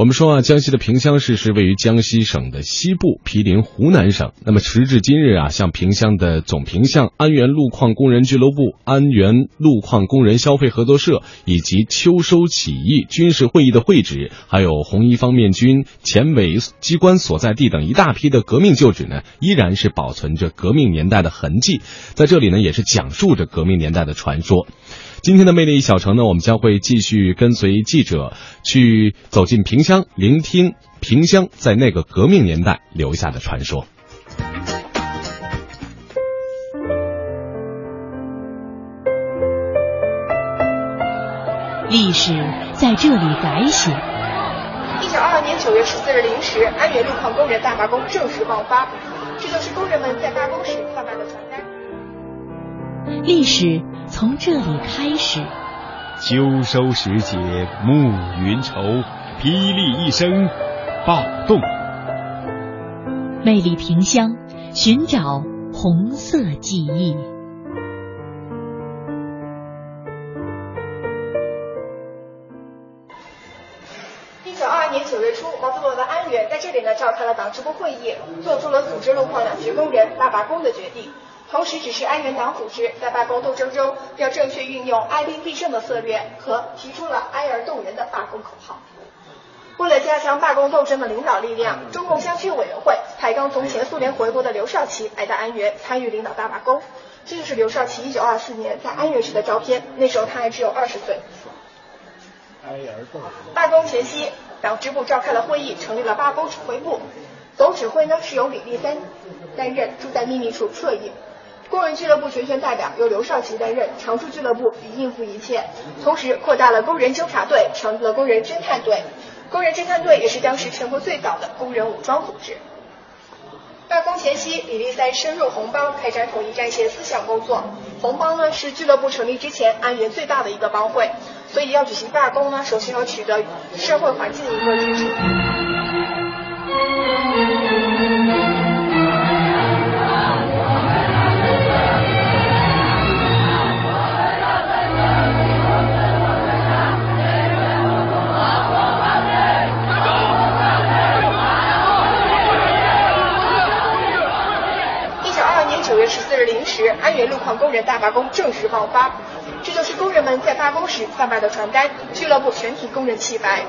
我们说啊，江西的萍乡市是位于江西省的西部，毗邻湖南省。那么时至今日啊，像萍乡的总萍乡、安源路矿工人俱乐部、安源路矿工人消费合作社以及秋收起义军事会议的会址，还有红一方面军前委机关所在地等一大批的革命旧址呢，依然是保存着革命年代的痕迹。在这里呢，也是讲述着革命年代的传说。今天的魅力小城呢，我们将会继续跟随记者去走进萍乡，聆听萍乡在那个革命年代留下的传说。历史在这里改写。一九二二年九月十四日零时，安源路矿工人大罢工正式爆发，这就是工人们在罢工时贩卖的传单。历史。从这里开始，秋收时节暮云愁，霹雳一声暴动。魅力萍乡，寻找红色记忆。一九二二年九月初，毛泽东的安源在这里呢召开了党支部会议，做出了组织路况两局工人大罢工的决定。同时指示安源党组织在罢工斗争中要正确运用哀兵必胜的策略和提出了哀而动人的罢工口号。为了加强罢工斗争的领导力量，中共湘区委员会派刚从前苏联回国的刘少奇来到安源参与领导大罢工。这就是刘少奇1924年在安源时的照片，那时候他还只有二十岁。罢工前夕，党支部召开了会议，成立了罢工指挥部，总指挥呢是由李立三担任，住在秘密处侧翼。工人俱乐部全权代表由刘少奇担任，常驻俱乐部以应付一切。同时扩大了工人纠察队，成立了工人侦探队。工人侦探队也是当时全国最早的工人武装组织。罢工前夕，李立三深入红帮，开展统一战线思想工作。红帮呢是俱乐部成立之前安源最大的一个帮会，所以要举行罢工呢，首先要取得社会环境的一个支持。罢工正式爆发，这就是工人们在罢工时贩卖的传单。俱乐部全体工人弃白，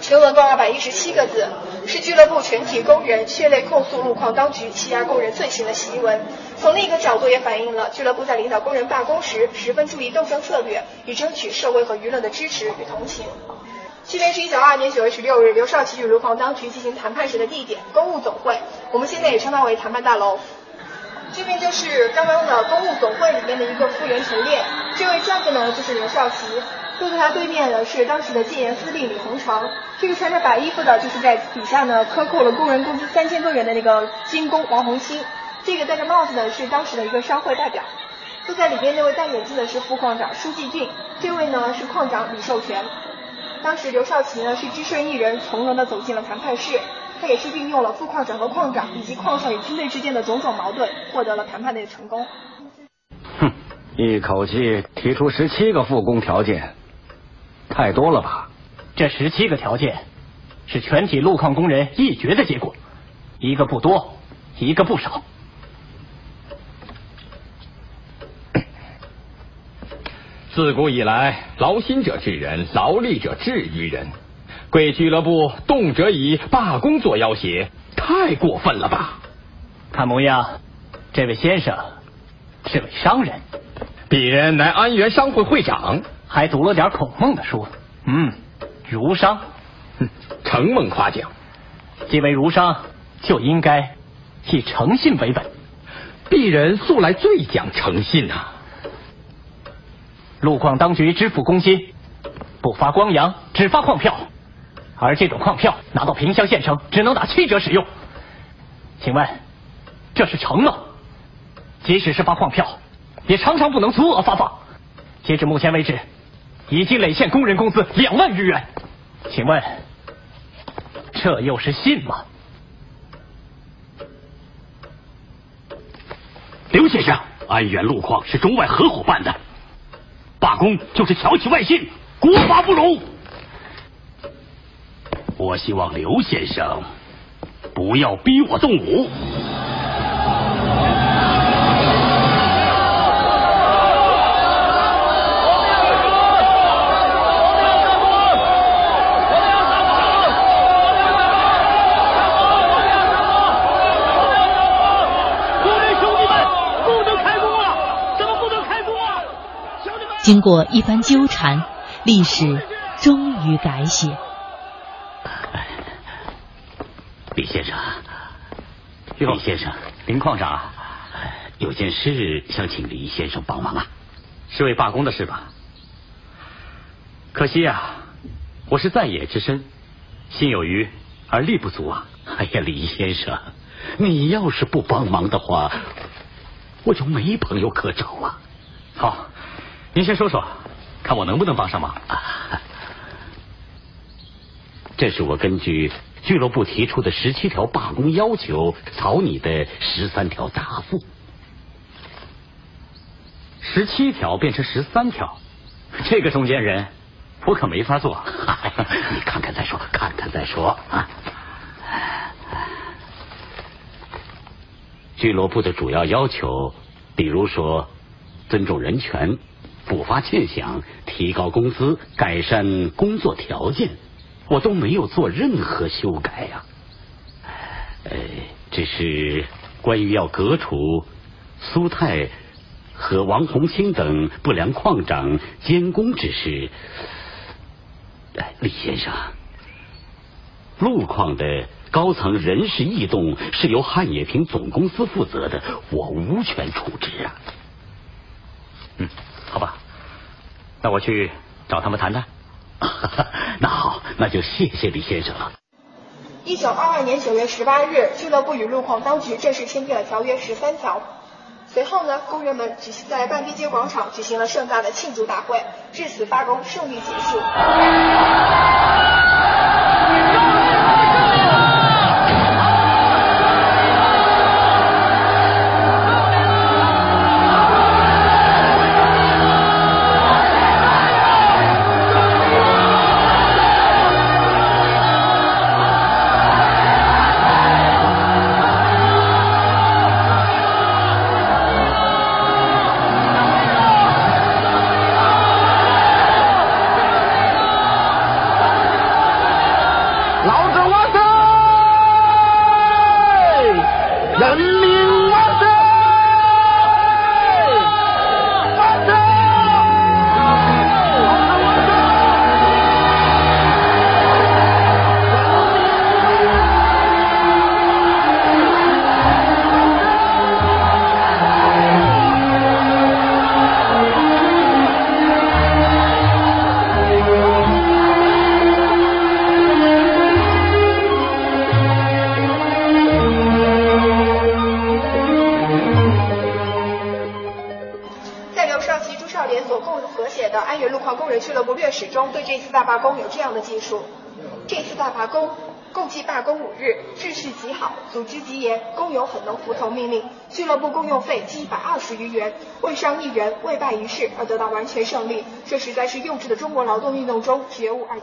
全文共二百一十七个字，是俱乐部全体工人血泪控诉路矿当局欺压工人罪行的檄文。从另一个角度也反映了俱乐部在领导工人罢工时十分注意斗争策略，以争取社会和舆论的支持与同情。这边是一九二二年九月十六日刘少奇与路矿当局进行谈判时的地点——公务总会，我们现在也称它为谈判大楼。这边就是刚刚的公务总会里面的一个复员陈列，这位站着呢就是刘少奇，坐在他对面的是当时的戒严司令李鸿成，这个穿着白衣服的就是在底下呢克扣了工人工资三千多元的那个军工王红星，这个戴着帽子的是当时的一个商会代表，坐在里边那位戴眼镜的是副矿长舒继俊，这位呢是矿长李寿全，当时刘少奇呢是只身一人从容的走进了谈判室。他也是运用了副矿长和矿长以及矿上与军队之间的种种矛盾，获得了谈判的成功。哼，一口气提出十七个复工条件，太多了吧？这十七个条件是全体路矿工人一决的结果，一个不多，一个不少。自古以来，劳心者治人，劳力者治于人。贵俱乐部动辄以罢工作要挟，太过分了吧？看模样，这位先生是位商人，鄙人乃安源商会会长，还读了点孔孟的书。嗯，儒商，哼，承蒙夸奖。既为儒商，就应该以诚信为本。鄙人素来最讲诚信呐。路矿当局支付工薪，不发光洋，只发矿票。而这种矿票拿到萍乡县城只能打七折使用，请问这是成吗？即使是发矿票，也常常不能足额发放。截至目前为止，已经累欠工人工资两万余元，请问这又是信吗？刘先生，安源路矿是中外合伙办的，罢工就是挑起外信，国法不容。我希望刘先生不要逼我动武。兄弟们，不能开工了，怎么不能开工了？兄弟们经过一番纠缠，历史终于改写。先生，李先生，林矿长，啊有件事想请李先生帮忙啊，是为罢工的事吧？可惜呀，我是在野之身，心有余而力不足啊。哎呀，李先生，你要是不帮忙的话，我就没朋友可找啊。好。您先说说，看我能不能帮上忙。这是我根据俱乐部提出的十七条罢工要求草拟的十三条答复。十七条变成十三条，这个中间人我可没法做。你看看再说，看看再说啊。俱乐部的主要要求，比如说尊重人权。不发欠饷，提高工资，改善工作条件，我都没有做任何修改呀。呃，这是关于要革除苏泰和王洪清等不良矿长监工之事。李先生，路矿的高层人事异动是由汉冶平总公司负责的，我无权处置啊。嗯。好吧，那我去找他们谈谈。那好，那就谢谢李先生了。一九二二年九月十八日，俱乐部与路况当局正式签订了条约十三条。随后呢，工人们举行在半壁街广场举行了盛大的庆祝大会，至此罢工胜利结束。这次大罢工有这样的技术，这次大罢工共计罢工五日，秩序极好，组织极严，工友很能服从命令，俱乐部共用费一百二十余元，未伤一人，未败一事，而得到完全胜利，这实在是幼稚的中国劳动运动中绝无二。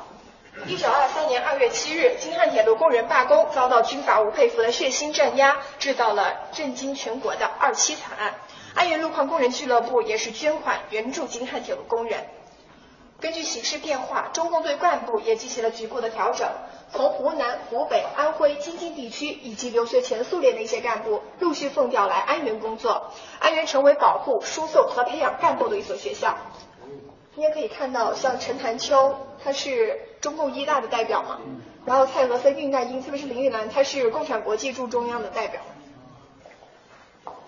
一九二三年二月七日，京汉铁路工人罢工，遭到军阀吴佩孚的血腥镇压，制造了震惊全国的二七惨案。安源路矿工人俱乐部也是捐款援助京汉铁路工人。根据形势变化，中共对干部也进行了局部的调整，从湖南、湖北、安徽、京津地区以及留学前苏联的一些干部陆续奉调来安源工作，安源成为保护、输送和培养干部的一所学校。你也可以看到，像陈潭秋，他是中共一大的代表嘛，然后蔡和森、恽代英，特别是林玉兰，他是共产国际驻中央的代表。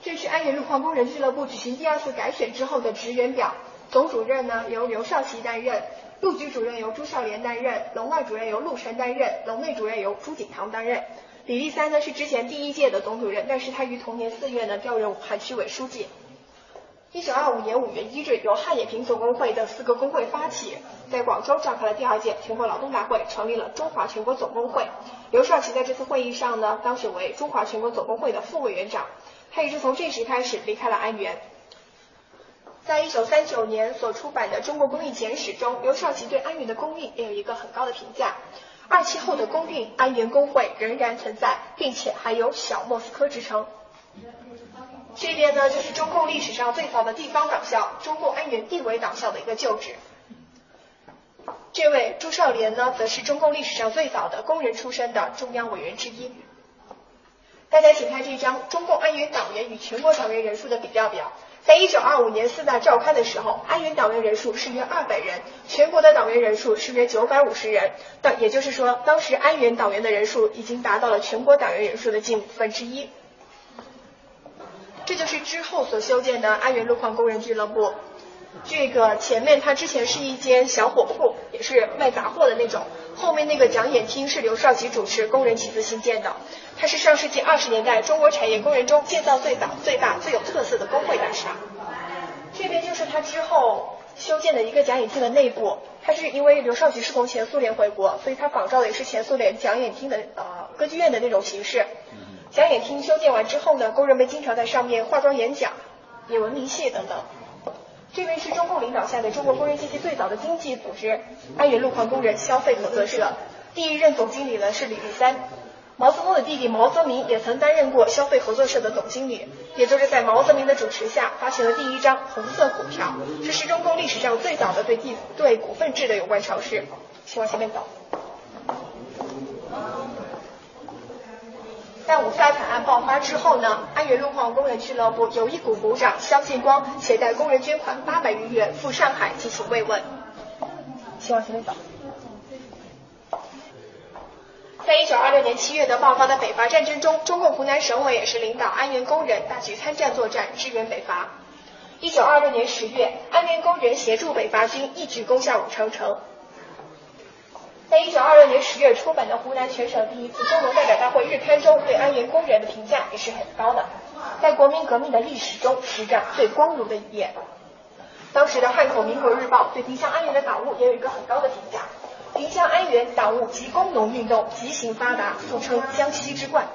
这是安源路矿工人俱乐部举行第二次改选之后的职员表。总主任呢由刘少奇担任，陆局主任由朱孝廉担任，龙外主任由陆晨担任，龙内主任由朱景堂担任。李立三呢是之前第一届的总主任，但是他于同年四月呢调任武汉区委书记。一九二五年五月一日，由汉冶萍总工会的四个工会发起，在广州召开了第二届全国劳动大会，成立了中华全国总工会。刘少奇在这次会议上呢当选为中华全国总工会的副委员长，他也是从这时开始离开了安源。在一九三九年所出版的《中国工艺简史》中，刘少奇对安源的工艺也有一个很高的评价。二期后的公运安源工会仍然存在，并且还有小莫斯科之称。这边呢，就是中共历史上最早的地方党校——中共安源地委党校的一个旧址。这位朱少莲呢，则是中共历史上最早的工人出身的中央委员之一。大家请看这张中共安源党员与全国党员人数的比较表。在一九二五年四大召开的时候，安源党员人数是约二百人，全国的党员人数是约九百五十人。当也就是说，当时安源党员的人数已经达到了全国党员人数的近五分之一。这就是之后所修建的安源路矿工人俱乐部。这个前面它之前是一间小火铺，也是卖杂货的那种。后面那个讲演厅是刘少奇主持，工人起自新建的。它是上世纪二十年代中国产业工人中建造最早、最大、最有特色的工会大厦。这边就是他之后修建的一个讲演厅的内部。他是因为刘少奇是从前苏联回国，所以他仿照的也是前苏联讲演厅的呃歌剧院的那种形式。讲演厅修建完之后呢，工人们经常在上面化妆演讲、演文明戏等等。这边是中共领导下的中国工人阶级最早的经济组织——安源路矿工人消费合作社，第一任总经理呢是李立三。毛泽东的弟弟毛泽民也曾担任过消费合作社的总经理，也就是在毛泽民的主持下发行了第一张红色股票，这是中共历史上最早的对地对股份制的有关尝试。请往前面走。在五卅惨案爆发之后呢，安源路矿工人俱乐部有一股股长肖劲光携带工人捐款八百余元赴上海进行慰问。请往前面走。在一九二六年七月的爆发的北伐战争中，中共湖南省委也是领导安源工人大举参战作战，支援北伐。一九二六年十月，安源工人协助北伐军一举攻下武昌城。在一九二六年十月出版的湖南全省第一次工农代表大会日刊中，对安源工人的评价也是很高的，在国民革命的历史中，实战最光荣的一页。当时的汉口民国日报对萍乡安源的党务也有一个很高的评价，萍乡安源党务及工农运动极行发达，俗称江西之冠。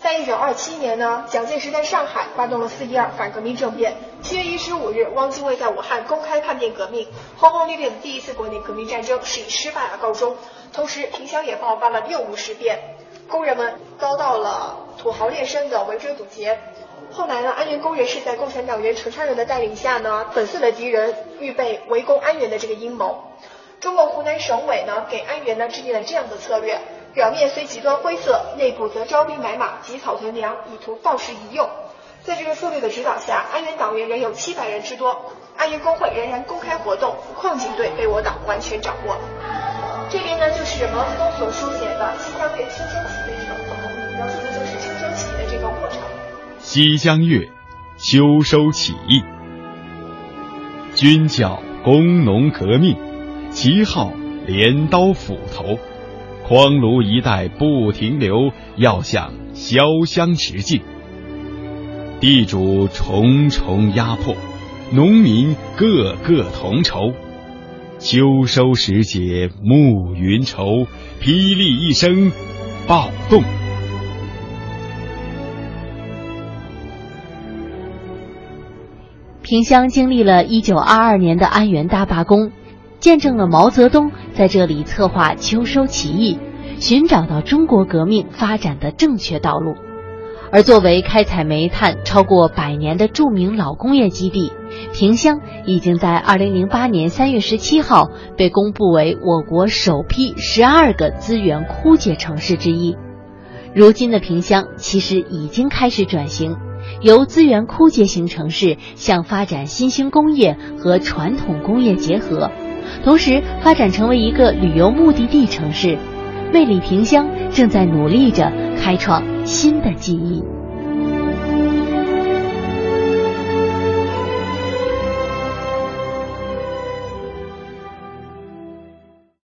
在一九二七年呢，蒋介石在上海发动了四一二反革命政变。七月一十五日，汪精卫在武汉公开叛变革命，轰轰烈烈的第一次国内革命战争是以失败而告终。同时，萍乡也爆发了六五事变，工人们遭到了土豪劣绅的围追堵截。后来呢，安源工人是在共产党员陈昌仁的带领下呢，粉碎了敌人预备围攻安源的这个阴谋。中共湖南省委呢，给安源呢制定了这样的策略。表面虽极端灰色，内部则招兵买马、积草屯粮，以图到时一用。在这个策略的指导下，安源党员仍有七百人之多，安源工会仍然公开活动，矿井队被我党完全掌握。这边呢，就是毛泽东所书写的西江月秋收起义的一个过程，描述的就是秋收起义的这个过程。西江月，秋收起义，军教工农革命，旗号镰刀斧头。匡庐一带不停留，要向潇湘直进。地主重重压迫，农民个个同仇。秋收时节暮云愁，霹雳一声暴动。萍乡经历了一九二二年的安源大罢工。见证了毛泽东在这里策划秋收起义，寻找到中国革命发展的正确道路。而作为开采煤炭超过百年的著名老工业基地，萍乡已经在二零零八年三月十七号被公布为我国首批十二个资源枯竭城市之一。如今的萍乡其实已经开始转型，由资源枯竭型城市向发展新兴工业和传统工业结合。同时发展成为一个旅游目的地城市，魅力萍乡正在努力着开创新的记忆。